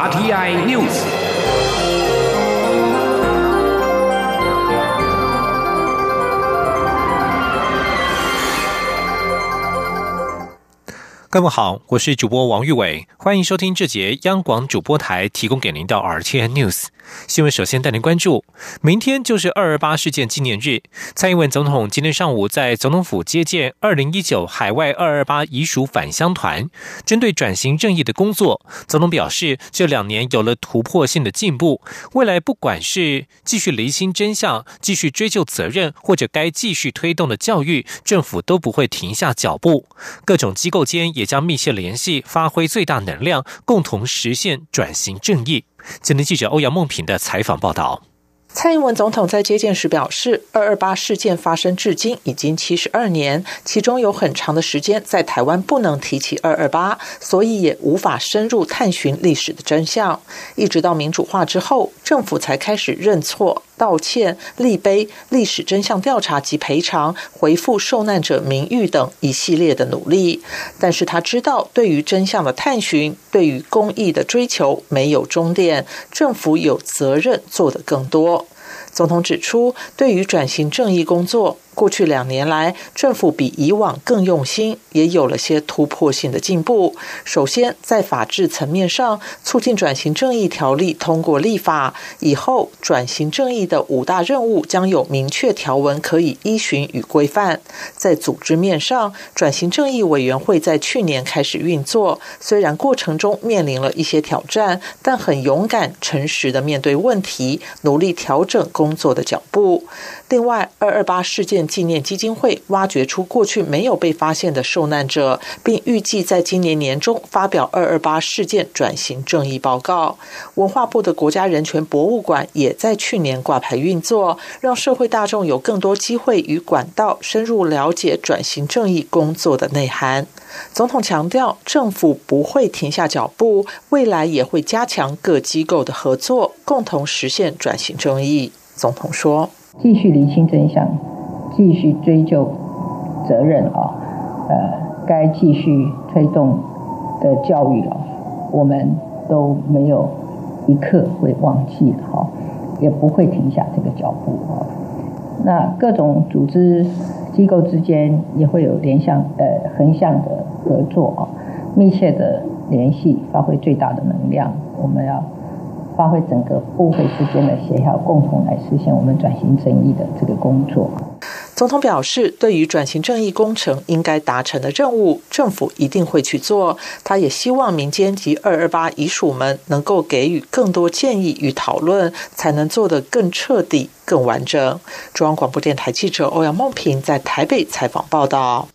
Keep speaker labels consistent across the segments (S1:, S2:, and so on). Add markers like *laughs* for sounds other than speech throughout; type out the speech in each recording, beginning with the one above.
S1: RTI News。
S2: 各位好，我是主播王玉伟，欢迎收听这节央广主播台提供给您的 RTI News 新闻。首先带您关注，明天就是二二八事件纪念日。蔡英文总统今天上午在总统府接见二零一九海外二二八遗属返乡团，针对转型正义的工作，总统表示，这两年有了突破性的进步，未来不管是继续厘清真相、继续追究责任，或者该继续推动的教育，政府都不会停下脚步，各种机构间。也将密切联系，发挥最大能量，共同实现转型正义。今天记者欧阳梦平的采访报道。
S3: 蔡英文总统在接见时表示，二二八事件发生至今已经七十二年，其中有很长的时间在台湾不能提起二二八，所以也无法深入探寻历史的真相。一直到民主化之后，政府才开始认错。道歉、立碑、历史真相调查及赔偿、回复受难者名誉等一系列的努力，但是他知道，对于真相的探寻，对于公益的追求没有终点，政府有责任做得更多。总统指出，对于转型正义工作。过去两年来，政府比以往更用心，也有了些突破性的进步。首先，在法治层面上，促进转型正义条例通过立法以后，转型正义的五大任务将有明确条文可以依循与规范。在组织面上，转型正义委员会在去年开始运作，虽然过程中面临了一些挑战，但很勇敢、诚实的面对问题，努力调整工作的脚步。另外，二二八事件纪念基金会挖掘出过去没有被发现的受难者，并预计在今年年中发表二二八事件转型正义报告。文化部的国家人权博物馆也在去年挂牌运作，让社会大众有更多机会与管道深入了解转型正义工作的内涵。总统强调，政府不会停下脚步，未来也会加强各机构的合作，共同实现转型正义。总统说。
S4: 继续厘清真相，继续追究责任啊！呃，该继续推动的教育啊，我们都没有一刻会忘记哈，也不会停下这个脚步啊。那各种组织机构之间也会有联向呃横向的合作啊，密切的联系，发挥最大的能量。我们要。发挥整个部会之间的协调，共同来实现我们转型正义的这个工作。
S3: 总统表示，对于转型正义工程应该达成的任务，政府一定会去做。他也希望民间及二二八遗属们能够给予更多建议与讨论，才能做得更彻底、更完整。中央广播电台记者欧阳梦平在台北采访报道。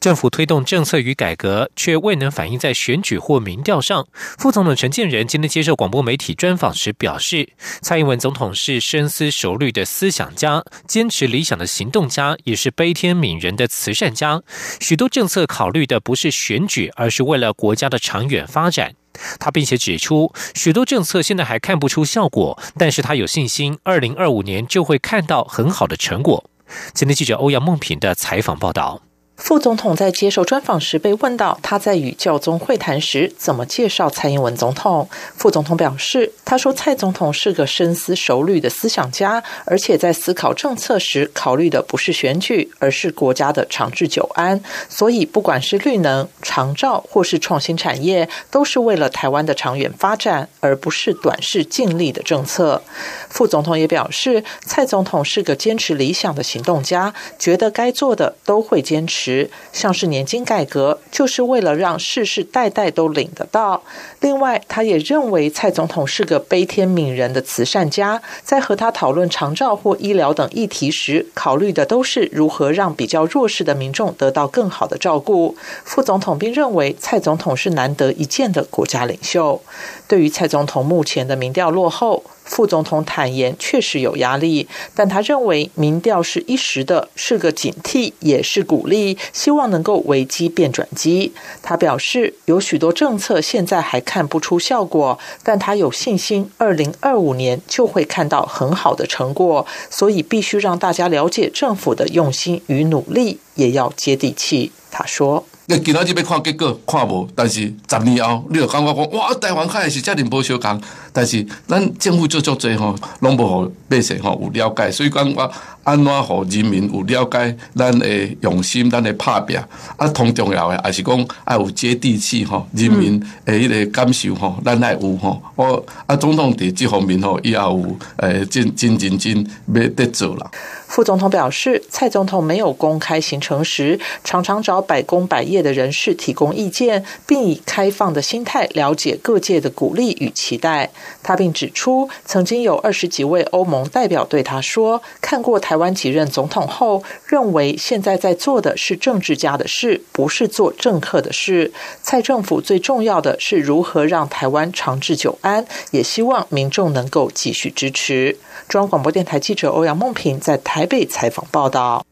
S2: 政府推动政策与改革，却未能反映在选举或民调上。副总统陈建仁今天接受广播媒体专访时表示，蔡英文总统是深思熟虑的思想家，坚持理想的行动家，也是悲天悯人的慈善家。许多政策考虑的不是选举，而是为了国家的长远发展。他并且指出，许多政策现在还看不出效果，但是他有信心，二零二五年就会看到很好的成果。*laughs* 今天记者欧阳梦平的采访报道。
S3: 副总统在接受专访时被问到，他在与教宗会谈时怎么介绍蔡英文总统。副总统表示，他说蔡总统是个深思熟虑的思想家，而且在思考政策时考虑的不是选举，而是国家的长治久安。所以，不管是绿能、长照或是创新产业，都是为了台湾的长远发展，而不是短视尽力的政策。副总统也表示，蔡总统是个坚持理想的行动家，觉得该做的都会坚持。像是年金改革，就是为了让世世代代都领得到。另外，他也认为蔡总统是个悲天悯人的慈善家，在和他讨论长照或医疗等议题时，考虑的都是如何让比较弱势的民众得到更好的照顾。副总统并认为蔡总统是难得一见的国家领袖。对于蔡总统目前的民调落后。副总统坦言，确实有压力，但他认为民调是一时的，是个警惕，也是鼓励，希望能够危机变转机。他表示，有许多政策现在还看不出效果，但他有信心，二零二五年就会看到很好的成果，所以必须让大家了解政府的用心与努力，也要接地气。他说。
S1: 你今仔日要看结果，看无，但是十年后，你就感觉讲，哇，台湾开是遮尔无相共，但是咱政府做足侪吼，拢无互百姓吼有了解，所以讲我安怎互人民有了解咱的用心，咱的拍拼，啊，同重要的，也是讲爱有接地气吼，人民的迄个感受吼，咱爱有吼，我啊，总统伫即方面吼，伊也有诶，真真认真要得做啦。
S3: 副总统表示，蔡总统没有公开行程时，常常找百工百业的人士提供意见，并以开放的心态了解各界的鼓励与期待。他并指出，曾经有二十几位欧盟代表对他说，看过台湾几任总统后，认为现在在做的是政治家的事，不是做政客的事。蔡政府最重要的是如何让台湾长治久安，也希望民众能够继续支持。中央广播电台记者欧阳梦平在台北采访报道。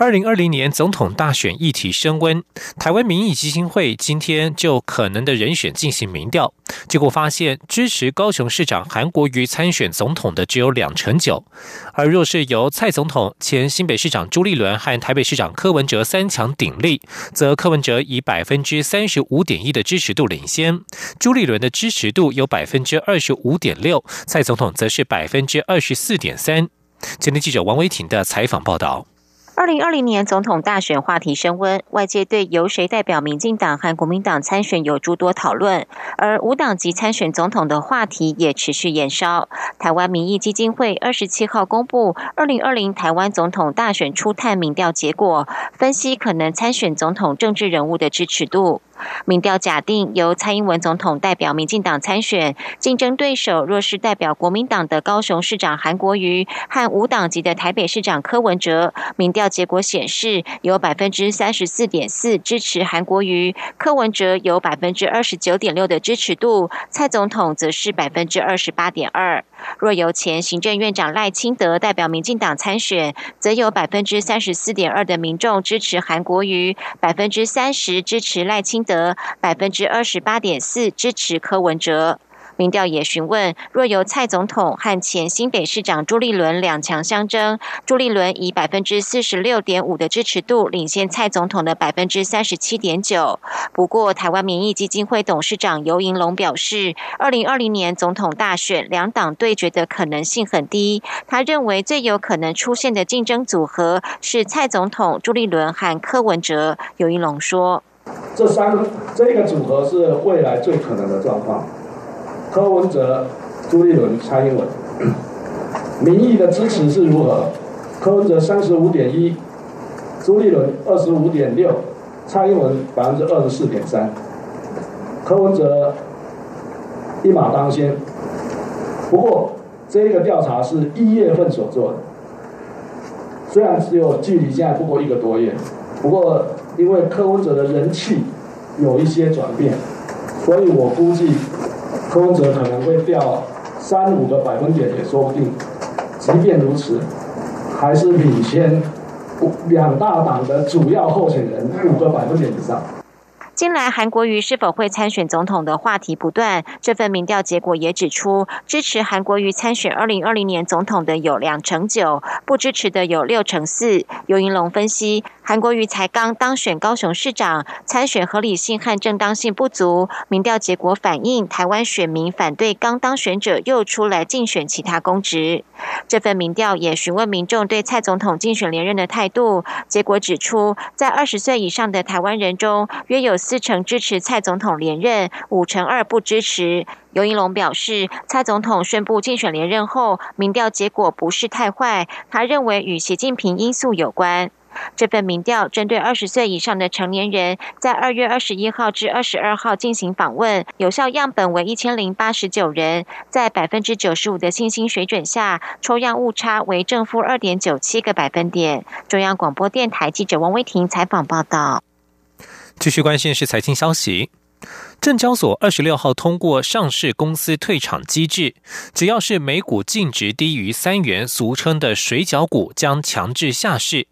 S2: 二零二零年总统大选议题升温，台湾民意基金会今天就可能的人选进行民调，结果发现支持高雄市长韩国瑜参选总统的只有两成九，而若是由蔡总统、前新北市长朱立伦和台北市长柯文哲三强鼎立，则柯文哲以百分之三十五点一的支持度领先，朱立伦的支持度有百分之二十五点六，蔡总统则是百分之二十四点三。今天记者王维婷的采访报道。
S5: 二零二零年总统大选话题升温，外界对由谁代表民进党和国民党参选有诸多讨论，而无党籍参选总统的话题也持续延烧。台湾民意基金会二十七号公布二零二零台湾总统大选初探民调结果，分析可能参选总统政治人物的支持度。民调假定由蔡英文总统代表民进党参选，竞争对手若是代表国民党的高雄市长韩国瑜和无党籍的台北市长柯文哲，民调结果显示有百分之三十四点四支持韩国瑜，柯文哲有百分之二十九点六的支持度，蔡总统则是百分之二十八点二。若由前行政院长赖清德代表民进党参选，则有百分之三十四点二的民众支持韩国瑜，百分之三十支持赖清。德百分之二十八点四支持柯文哲。民调也询问，若由蔡总统和前新北市长朱立伦两强相争，朱立伦以百分之四十六点五的支持度领先蔡总统的百分之三十七点九。不过，台湾民意基金会董事长尤银龙表示，二零二零年总统大选两党对决的可能性很低。他认为最有可能出现的竞争组合是蔡总统、朱立伦和柯文哲。尤银龙说。
S6: 这三这个组合是未来最可能的状况。柯文哲、朱立伦、蔡英文，民意的支持是如何？柯文哲三十五点一，朱立伦二十五点六，蔡英文百分之二十四点三。柯文哲一马当先。不过这个调查是一月份所做的，虽然只有距离现在不过一个多月，不过。因为柯文哲的人气有一些转变，所以我估计柯文哲可能会掉三五个百分点也说不定。即便如此，还是领先两大党的主要候选人五个百分点以上。
S5: 近来韩国瑜是否会参选总统的话题不断，这份民调结果也指出，支持韩国瑜参选二零二零年总统的有两成九，不支持的有六成四。尤银龙分析，韩国瑜才刚当选高雄市长，参选合理性和正当性不足。民调结果反映，台湾选民反对刚当选者又出来竞选其他公职。这份民调也询问民众对蔡总统竞选连任的态度，结果指出，在二十岁以上的台湾人中，约有。四成支持蔡总统连任，五成二不支持。尤英龙表示，蔡总统宣布竞选连任后，民调结果不是太坏。他认为与习近平因素有关。这份民调针对二十岁以上的成年人，在二月二十一号至二十二号进行访问，有效样本为一千零八十九人，在百分之九十五的信心水准下，抽样误差为正负二点九七个百分点。中央广播电台记者王威婷采访报道。
S2: 继续关心是财经消息，证交所二十六号通过上市公司退场机制，只要是每股净值低于三元，俗称的水饺股将强制下市。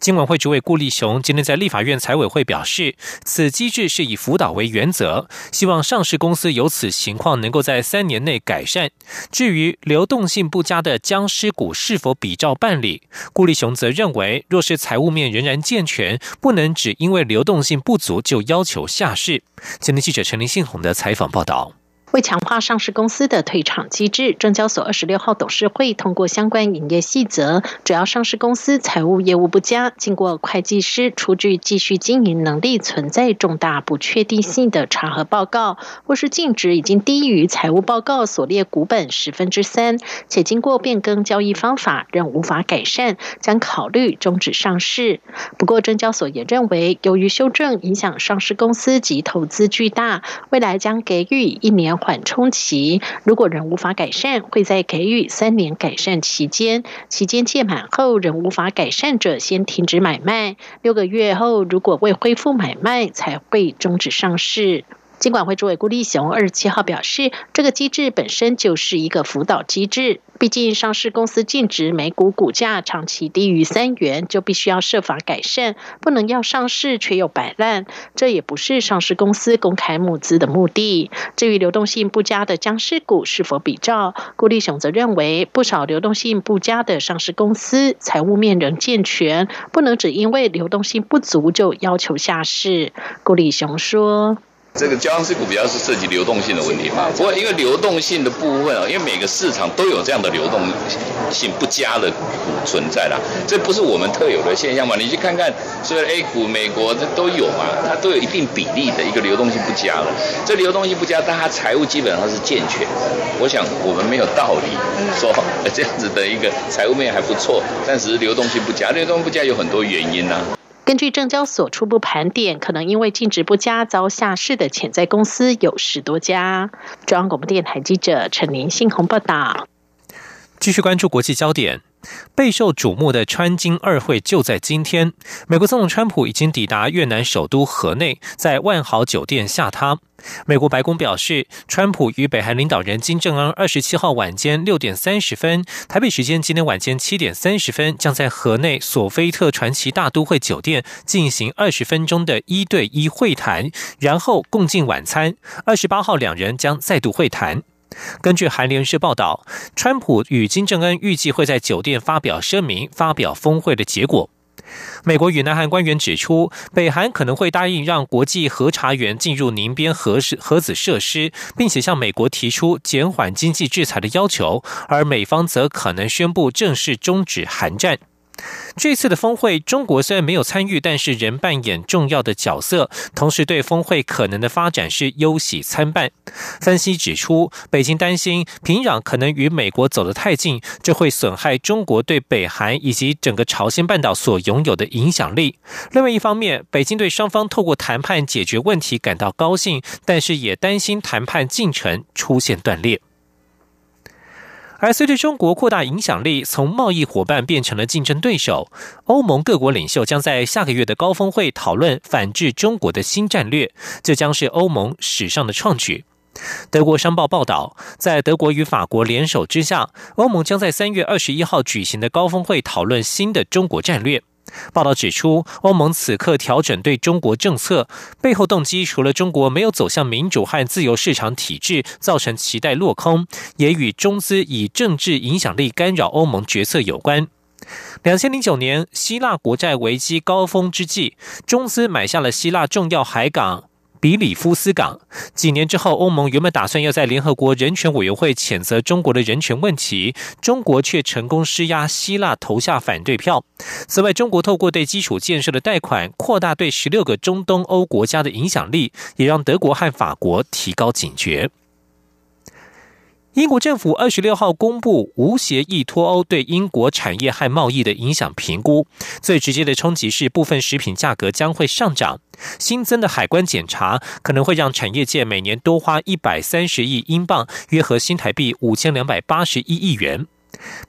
S2: 金管会主委顾立雄今天在立法院财委会表示，此机制是以辅导为原则，希望上市公司有此情况能够在三年内改善。至于流动性不佳的僵尸股是否比照办理，顾立雄则认为，若是财务面仍然健全，不能只因为流动性不足就要求下市。今天记者陈林信宏的采访报道。
S7: 为强化上市公司的退场机制，证交所二十六号董事会通过相关营业细则，主要上市公司财务业务不佳，经过会计师出具继续经营能力存在重大不确定性的查核报告，或是净值已经低于财务报告所列股本十分之三，且经过变更交易方法仍无法改善，将考虑终止上市。不过，证交所也认为，由于修正影响上市公司及投资巨大，未来将给予一年。缓冲期，如果仍无法改善，会在给予三年改善期间，期间届满后仍无法改善者，先停止买卖。六个月后，如果未恢复买卖，才会终止上市。金管会主委顾立雄二十七号表示，这个机制本身就是一个辅导机制。毕竟上市公司净值每股股价长期低于三元，就必须要设法改善，不能要上市却又摆烂。这也不是上市公司公开募资的目的。至于流动性不佳的僵尸股是否比照，顾立雄则认为，不少流动性不佳的上市公司财务面仍健全，不能只因为流动性不足就要求下市。顾立雄说。
S8: 这个交易股比较是涉及流动性的问题嘛？不过因为流动性的部分啊，因为每个市场都有这样的流动性不佳的股存在啦，这不是我们特有的现象嘛？你去看看，所以 A 股、美国这都有嘛，它都有一定比例的一个流动性不佳了。这流动性不佳，但它财务基本上是健全。我想我们没有道理说 *laughs* 这样子的一个财务面还不错，但是流动性不佳，流动性不佳有很多原因呢。
S7: 根据证交所初步盘点，可能因为净值不佳遭下市的潜在公司有十多家。中央广播电台记者陈林信鸿报道。
S2: 继续关注国际焦点。备受瞩目的川金二会就在今天，美国总统川普已经抵达越南首都河内，在万豪酒店下榻。美国白宫表示，川普与北韩领导人金正恩二十七号晚间六点三十分（台北时间今天晚间七点三十分）将在河内索菲特传奇大都会酒店进行二十分钟的一对一会谈，然后共进晚餐。二十八号两人将再度会谈。根据韩联社报道，川普与金正恩预计会在酒店发表声明，发表峰会的结果。美国与南韩官员指出，北韩可能会答应让国际核查员进入宁边核核子设施，并且向美国提出减缓经济制裁的要求，而美方则可能宣布正式终止韩战。这次的峰会，中国虽然没有参与，但是仍扮演重要的角色，同时对峰会可能的发展是忧喜参半。分析指出，北京担心平壤可能与美国走得太近，这会损害中国对北韩以及整个朝鲜半岛所拥有的影响力。另外一方面，北京对双方透过谈判解决问题感到高兴，但是也担心谈判进程出现断裂。而随着中国扩大影响力，从贸易伙伴变成了竞争对手，欧盟各国领袖将在下个月的高峰会讨论反制中国的新战略，这将是欧盟史上的创举。德国商报报道，在德国与法国联手之下，欧盟将在三月二十一号举行的高峰会讨论新的中国战略。报道指出，欧盟此刻调整对中国政策背后动机，除了中国没有走向民主和自由市场体制造成期待落空，也与中资以政治影响力干扰欧盟决策有关。两千零九年，希腊国债危机高峰之际，中资买下了希腊重要海港。比里夫斯港几年之后，欧盟原本打算要在联合国人权委员会谴责中国的人权问题，中国却成功施压希腊投下反对票。此外，中国透过对基础建设的贷款，扩大对十六个中东欧国家的影响力，也让德国和法国提高警觉。英国政府二十六号公布无协议脱欧对英国产业和贸易的影响评估，最直接的冲击是部分食品价格将会上涨，新增的海关检查可能会让产业界每年多花一百三十亿英镑，约合新台币五千两百八十一亿元。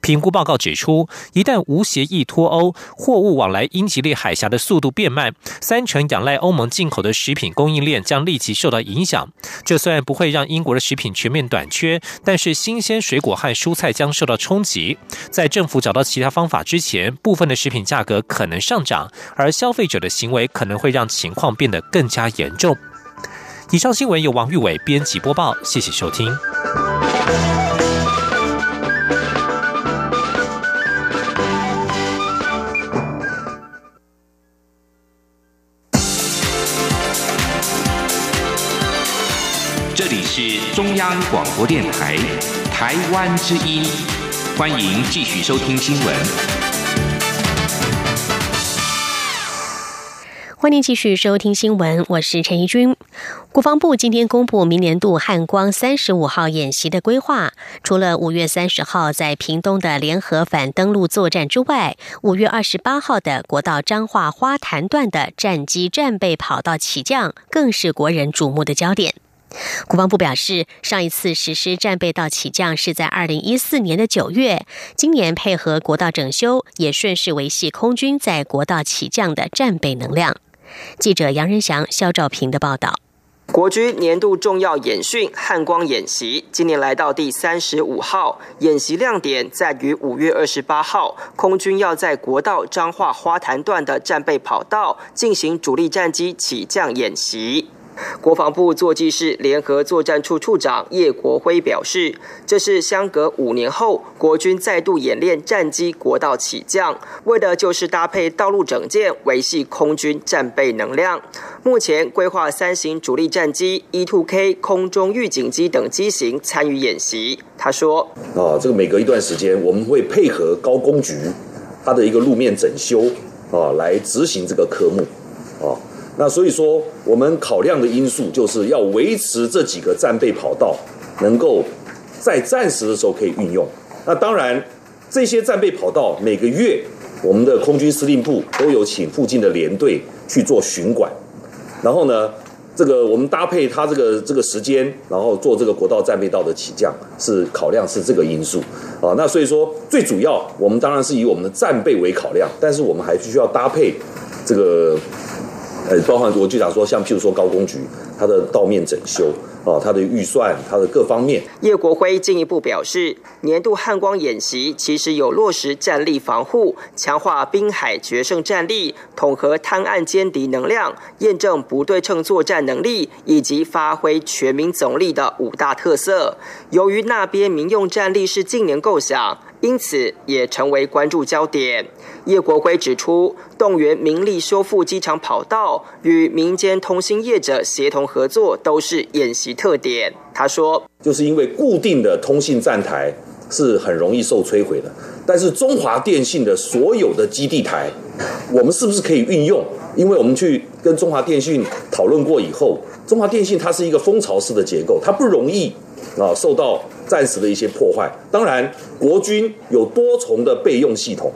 S2: 评估报告指出，一旦无协议脱欧，货物往来英吉利海峡的速度变慢，三成仰赖欧盟进口的食品供应链将立即受到影响。这虽然不会让英国的食品全面短缺，但是新鲜水果和蔬菜将受到冲击。在政府找到其他方法之前，部分的食品价格可能上涨，而消费者的行为可能会让情况变得更加严重。以上新闻由王玉伟编辑播报，谢谢收听。
S9: 是中央广播电台台湾之音，欢迎继续收听新闻。
S10: 欢迎继续收听新闻，我是陈怡君。国防部今天公布明年度汉光三十五号演习的规划，除了五月三十号在屏东的联合反登陆作战之外，五月二十八号的国道彰化花坛段的战机战备跑道起降，更是国人瞩目的焦点。国防部表示，上一次实施战备道起降是在二零一四年的九月，今年配合国道整修，也顺势维系空军在国道起降的战备能量。记者杨仁祥、肖兆平的报道。
S11: 国军年度重要演训汉光演习，今年来到第三十五号。演习亮点在于五月二十八号，空军要在国道彰化花坛段的战备跑道进行主力战机起降演习。国防部座机室联合作战处处长叶国辉表示，这是相隔五年后国军再度演练战机国道起降，为的就是搭配道路整建，维系空军战备能量。目前规划三型主力战机 E-2K 空中预警机等机型参与演习。他说：“
S12: 啊，这个每隔一段时间，我们会配合高工局它的一个路面整修啊，来执行这个科目。”那所以说，我们考量的因素就是要维持这几个战备跑道能够在战时的时候可以运用。那当然，这些战备跑道每个月我们的空军司令部都有请附近的连队去做巡管，然后呢，这个我们搭配它这个这个时间，然后做这个国道战备道的起降，是考量是这个因素啊。那所以说，最主要我们当然是以我们的战备为考量，但是我们还必须要搭配这个。呃，包含我就想说，像譬如说高工局，它的道面整修啊，它的预算，它的各方面。
S11: 叶国辉进一步表示，年度汉光演习其实有落实战力防护、强化滨海决胜战力、统合滩岸歼敌能量、验证不对称作战能力以及发挥全民总力的五大特色。由于那边民用战力是近年构想。因此，也成为关注焦点。叶国辉指出，动员民力修复机场跑道，与民间通信业者协同合作，都是演习特点。他说：“
S12: 就是因为固定的通信站台是很容易受摧毁的，但是中华电信的所有的基地台，我们是不是可以运用？因为我们去跟中华电信讨论过以后，中华电信它是一个蜂巢式的结构，它不容易。”啊，受到暂时的一些破坏。当然，国军有多重的备用系统。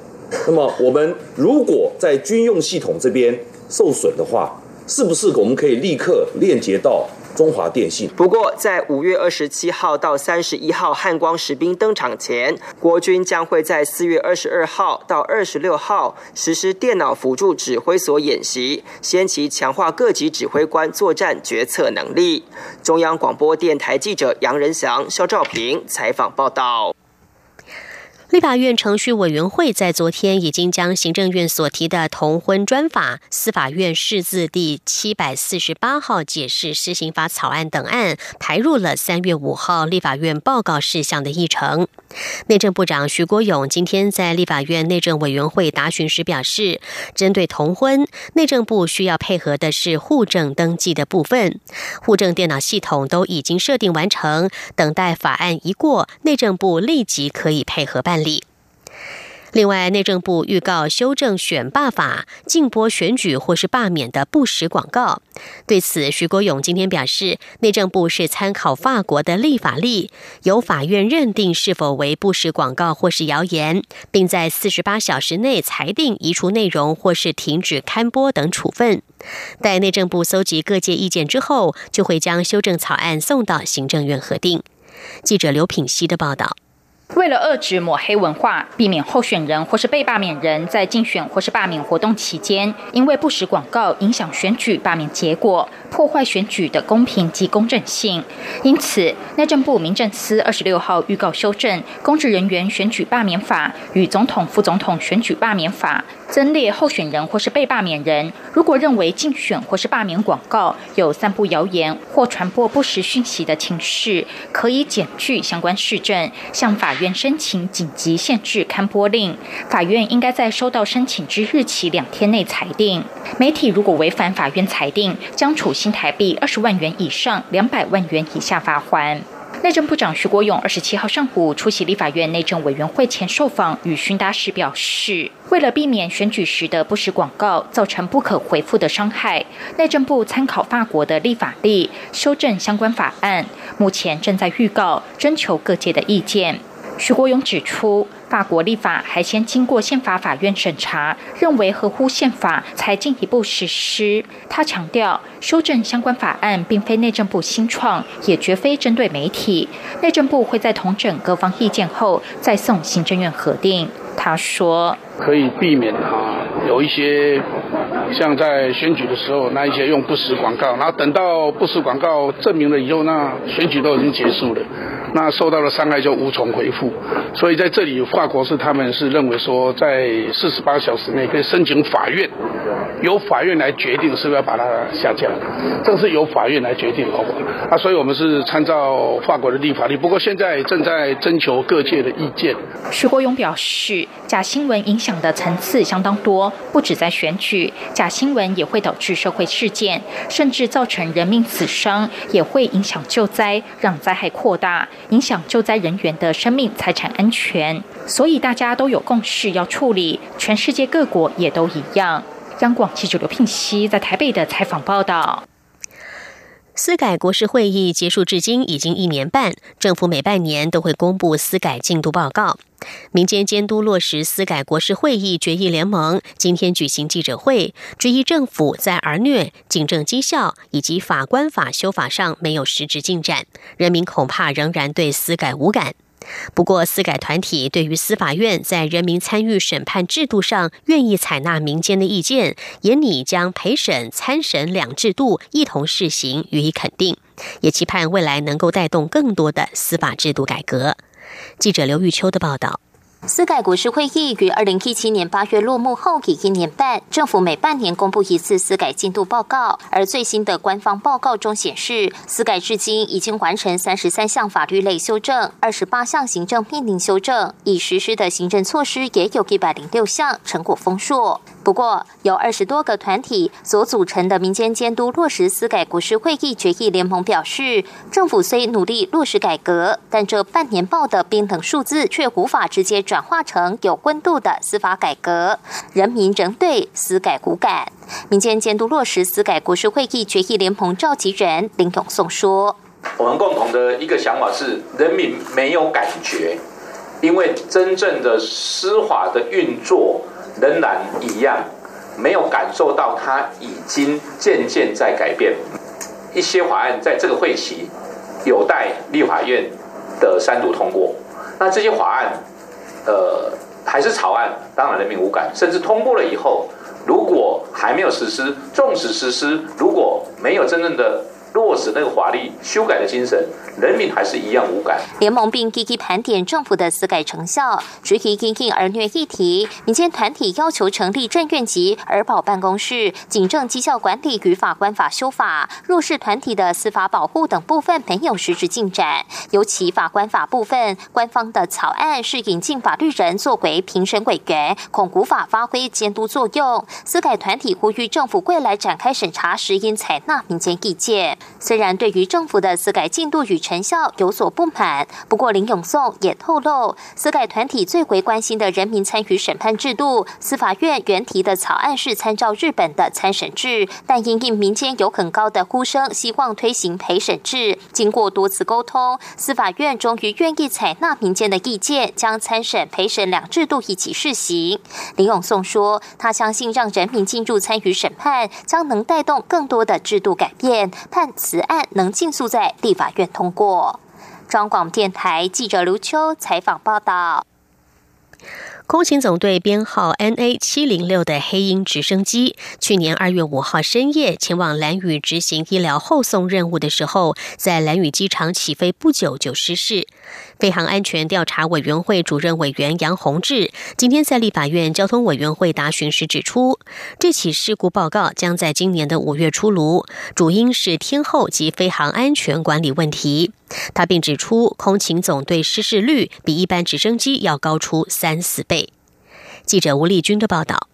S12: 那么，我们如果在军用系统这边受损的话，是不是我们可以立刻链接到？中华电信。
S11: 不过，在五月二十七号到三十一号汉光实兵登场前，国军将会在四月二十二号到二十六号实施电脑辅助指挥所演习，先期强化各级指挥官作战决策能力。中央广播电台记者杨仁祥、肖兆平采访报道。
S10: 立法院程序委员会在昨天已经将行政院所提的同婚专法、司法院释字第七百四十八号解释施行法草案等案排入了三月五号立法院报告事项的议程。内政部长徐国勇今天在立法院内政委员会答询时表示，针对同婚，内政部需要配合的是户政登记的部分，户政电脑系统都已经设定完成，等待法案一过，内政部立即可以配合办。理。另外，内政部预告修正选罢法，禁播选举或是罢免的不实广告。对此，徐国勇今天表示，内政部是参考法国的立法例，由法院认定是否为不实广告或是谣言，并在四十八小时内裁定移除内容或是停止刊播等处分。待内政部搜集各界意见之后，就会将修正草案送到行政院核定。记者刘品希的报道。
S13: 为了遏制抹黑文化，避免候选人或是被罢免人在竞选或是罢免活动期间，因为不实广告影响选举罢免结果，破坏选举的公平及公正性。因此，内政部民政司二十六号预告修正《公职人员选举罢免法》与《总统副总统选举罢免法》。增列候选人或是被罢免人，如果认为竞选或是罢免广告有散布谣言或传播不实讯息的情势，可以检具相关事证，向法院申请紧急限制刊播令。法院应该在收到申请之日起两天内裁定。媒体如果违反法院裁定，将处新台币二十万元以上两百万元以下罚款。内政部长徐国勇二十七号上午出席立法院内政委员会前受访与询答时表示，为了避免选举时的不实广告造成不可回复的伤害，内政部参考法国的立法例修正相关法案，目前正在预告征求各界的意见。徐国勇指出。法国立法还先经过宪法法院审查，认为合乎宪法才进一步实施。他强调，修正相关法案并非内政部新创，也绝非针对媒体。内政部会在同整各方意见后，再送行政院核定。他说：“
S14: 可以避免哈有一些像在选举的时候那一些用不实广告，然后等到不实广告证明了以后，那选举都已经结束了。”那受到的伤害就无从回复，所以在这里，法国是他们是认为说，在四十八小时内可以申请法院，由法院来决定是不是要把它下架，这个是由法院来决定，好不好？啊，所以我们是参照法国的立法律，不过现在正在征求各界的意见。
S13: 徐国勇表示，假新闻影响的层次相当多，不止在选举，假新闻也会导致社会事件，甚至造成人命死伤，也会影响救灾，让灾害扩大。影响救灾人员的生命财产安全，所以大家都有共识要处理。全世界各国也都一样。央广记者刘聘熙在台北的采访报道。
S10: 司改国事会议结束至今已经一年半，政府每半年都会公布司改进度报告。民间监督落实司改国事会议决议联盟今天举行记者会，质疑政府在儿虐、警政绩效以及法官法修法上没有实质进展，人民恐怕仍然对司改无感。不过，司改团体对于司法院在人民参与审判制度上愿意采纳民间的意见，也拟将陪审、参审两制度一同试行予以肯定，也期盼未来能够带动更多的司法制度改革。记者刘玉秋的报道。
S15: 司改国事会议于二零一七年八月落幕后，已一年半，政府每半年公布一次司改进度报告。而最新的官方报告中显示，司改至今已经完成三十三项法律类修正，二十八项行政命令修正，已实施的行政措施也有一百零六项，成果丰硕。不过，由二十多个团体所组成的民间监督落实司改国事会议决议联盟表示，政府虽努力落实改革，但这半年报的冰冷数字却无法直接转化成有温度的司法改革，人民仍对司改骨感。民间监督落实司改国事会议决议联盟召集人林永颂说：“
S16: 我们共同的一个想法是，人民没有感觉，因为真正的司法的运作。”仍然一样，没有感受到它已经渐渐在改变。一些法案在这个会期有待立法院的三读通过。那这些法案，呃，还是草案，当然人民无感。甚至通过了以后，如果还没有实施，纵使实施，如果没有真正的。落实那个法律修改的精神，人民还是一样无感。
S15: 联盟并积极盘点政府的司改成效，质疑因应儿虐议题，民间团体要求成立政院级儿保办公室，警政绩效管理与法官法修法，弱势团体的司法保护等部分没有实质进展。尤其法官法部分，官方的草案是引进法律人作为评审委员，恐无法发挥监督作用。司改团体呼吁政府未来展开审查时，应采纳民间意见。虽然对于政府的司改进度与成效有所不满，不过林永颂也透露，司改团体最为关心的人民参与审判制度，司法院原提的草案是参照日本的参审制，但因应民间有很高的呼声，希望推行陪审制。经过多次沟通，司法院终于愿意采纳民间的意见，将参审陪审两制度一起试行。林永颂说，他相信让人民进入参与审判，将能带动更多的制度改变判。此案能尽速在立法院通过。中广电台记者卢秋采访报道。
S10: 空勤总队编号 NA 七零六的黑鹰直升机，去年二月五号深夜前往蓝屿执行医疗后送任务的时候，在蓝屿机场起飞不久就失事。飞航安全调查委员会主任委员杨宏志今天在立法院交通委员会答询时指出，这起事故报告将在今年的五月出炉，主因是天后及飞航安全管理问题。他并指出，空勤总队失事率比一般直升机要高出三四倍。记者吴丽君的报道。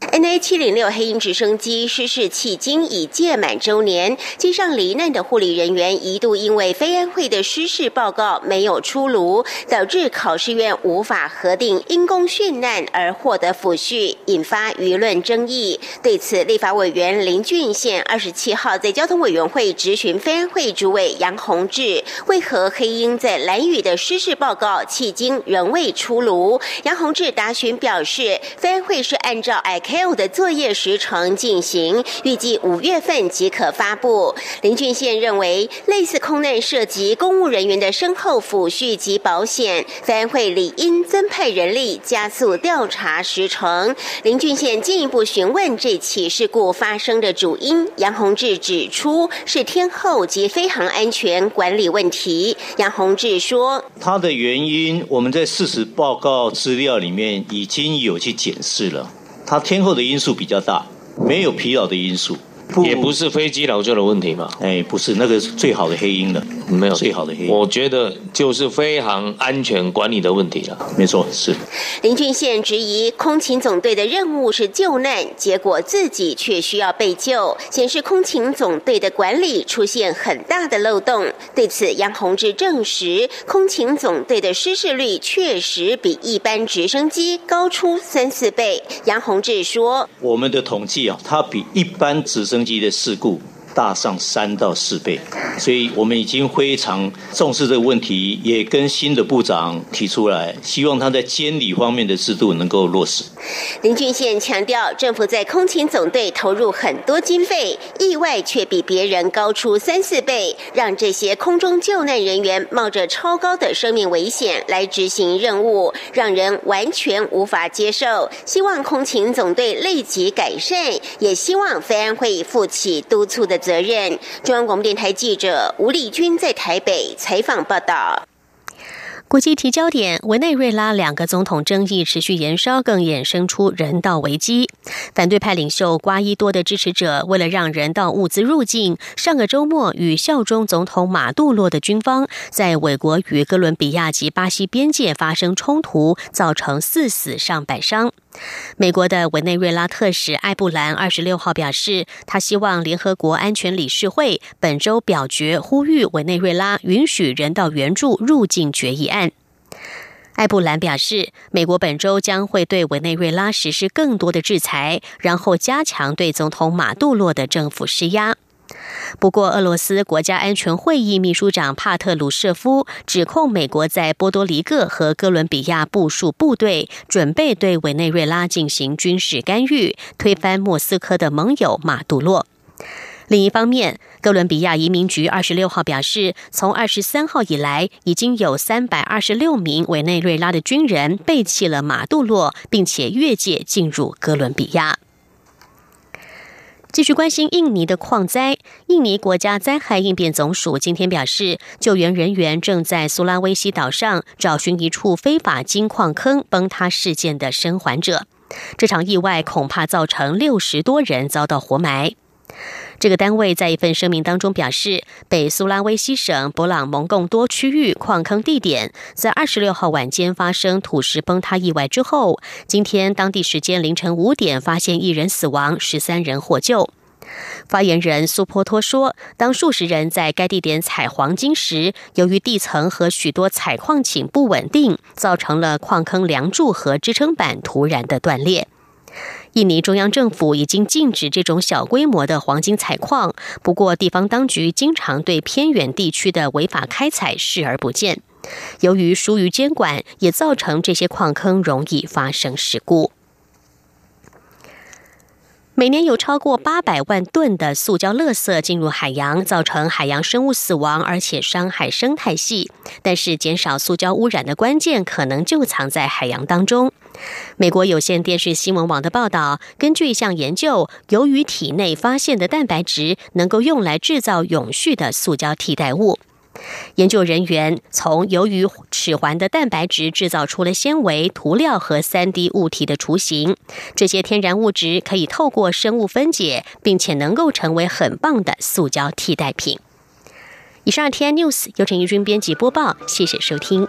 S17: NA 七零六黑鹰直升机失事迄今已届满周年，机上罹难的护理人员一度因为飞安会的失事报告没有出炉，导致考试院无法核定因公殉难而获得抚恤，引发舆论争议。对此，立法委员林俊宪二十七号在交通委员会质询飞安会主委杨宏志，为何黑鹰在蓝屿的失事报告迄今仍未出炉？杨宏志答询表示，飞安会是按照 I。K O 的作业时程进行，预计五月份即可发布。林俊宪认为，类似空难涉及公务人员的身后抚恤及保险，飞安会理应增派人力加速调查时程。林俊宪进一步询问这起事故发生的主因，杨宏志指出是天后及飞行安全管理问题。杨宏志说：“
S18: 他的原因，我们在事实报告资料里面已经有去检视了。”它天后的因素比较大，没有疲劳的因素。
S19: 也不是飞机老旧的问题嘛？
S18: 哎，不是，那个是最好的黑鹰了，
S19: 没有
S18: 最好的黑鹰。
S19: 我觉得就是飞航安全管理的问题了。
S18: 没错，是。
S17: 林俊宪质疑空勤总队的任务是救难，结果自己却需要被救，显示空勤总队的管理出现很大的漏洞。对此，杨宏志证实，空勤总队的失事率确实比一般直升机高出三四倍。杨宏志说：“
S18: 我们的统计啊，它比一般直升。”升机的事故。大上三到四倍，所以我们已经非常重视这个问题，也跟新的部长提出来，希望他在监理方面的制度能够落实。
S17: 林俊宪强调，政府在空勤总队投入很多经费，意外却比别人高出三四倍，让这些空中救难人员冒着超高的生命危险来执行任务，让人完全无法接受。希望空勤总队立即改善，也希望飞安会负起督促的。责任。中央广播电台记者吴丽君在台北采访报道。
S10: 国际提焦点：委内瑞拉两个总统争议持续延烧，更衍生出人道危机。反对派领袖瓜伊多的支持者为了让人道物资入境，上个周末与效忠总统马杜洛的军方在委国与哥伦比亚及巴西边界发生冲突，造成四死上百伤。美国的委内瑞拉特使艾布兰二十六号表示，他希望联合国安全理事会本周表决，呼吁委内瑞拉允许人道援助入境决议案。艾布兰表示，美国本周将会对委内瑞拉实施更多的制裁，然后加强对总统马杜洛的政府施压。不过，俄罗斯国家安全会议秘书长帕特鲁舍夫指控美国在波多黎各和哥伦比亚部署部队，准备对委内瑞拉进行军事干预，推翻莫斯科的盟友马杜洛。另一方面，哥伦比亚移民局二十六号表示，从二十三号以来，已经有三百二十六名委内瑞拉的军人背弃了马杜洛，并且越界进入哥伦比亚。继续关心印尼的矿灾。印尼国家灾害应变总署今天表示，救援人员正在苏拉威西岛上找寻一处非法金矿坑崩塌事件的生还者。这场意外恐怕造成六十多人遭到活埋。这个单位在一份声明当中表示，北苏拉威西省博朗蒙贡多区域矿坑地点在二十六号晚间发生土石崩塌意外之后，今天当地时间凌晨五点发现一人死亡，十三人获救。发言人苏坡托说，当数十人在该地点采黄金时，由于地层和许多采矿井不稳定，造成了矿坑梁柱和支撑板突然的断裂。印尼中央政府已经禁止这种小规模的黄金采矿，不过地方当局经常对偏远地区的违法开采视而不见。由于疏于监管，也造成这些矿坑容易发生事故。每年有超过八百万吨的塑胶垃圾进入海洋，造成海洋生物死亡，而且伤害生态系。但是，减少塑胶污染的关键可能就藏在海洋当中。美国有线电视新闻网的报道，根据一项研究，由于体内发现的蛋白质能够用来制造永续的塑胶替代物。研究人员从由于齿环的蛋白质制造出了纤维、涂料和三 D 物体的雏形。这些天然物质可以透过生物分解，并且能够成为很棒的塑胶替代品。以上 T N News 由陈怡君编辑播报，谢谢收听。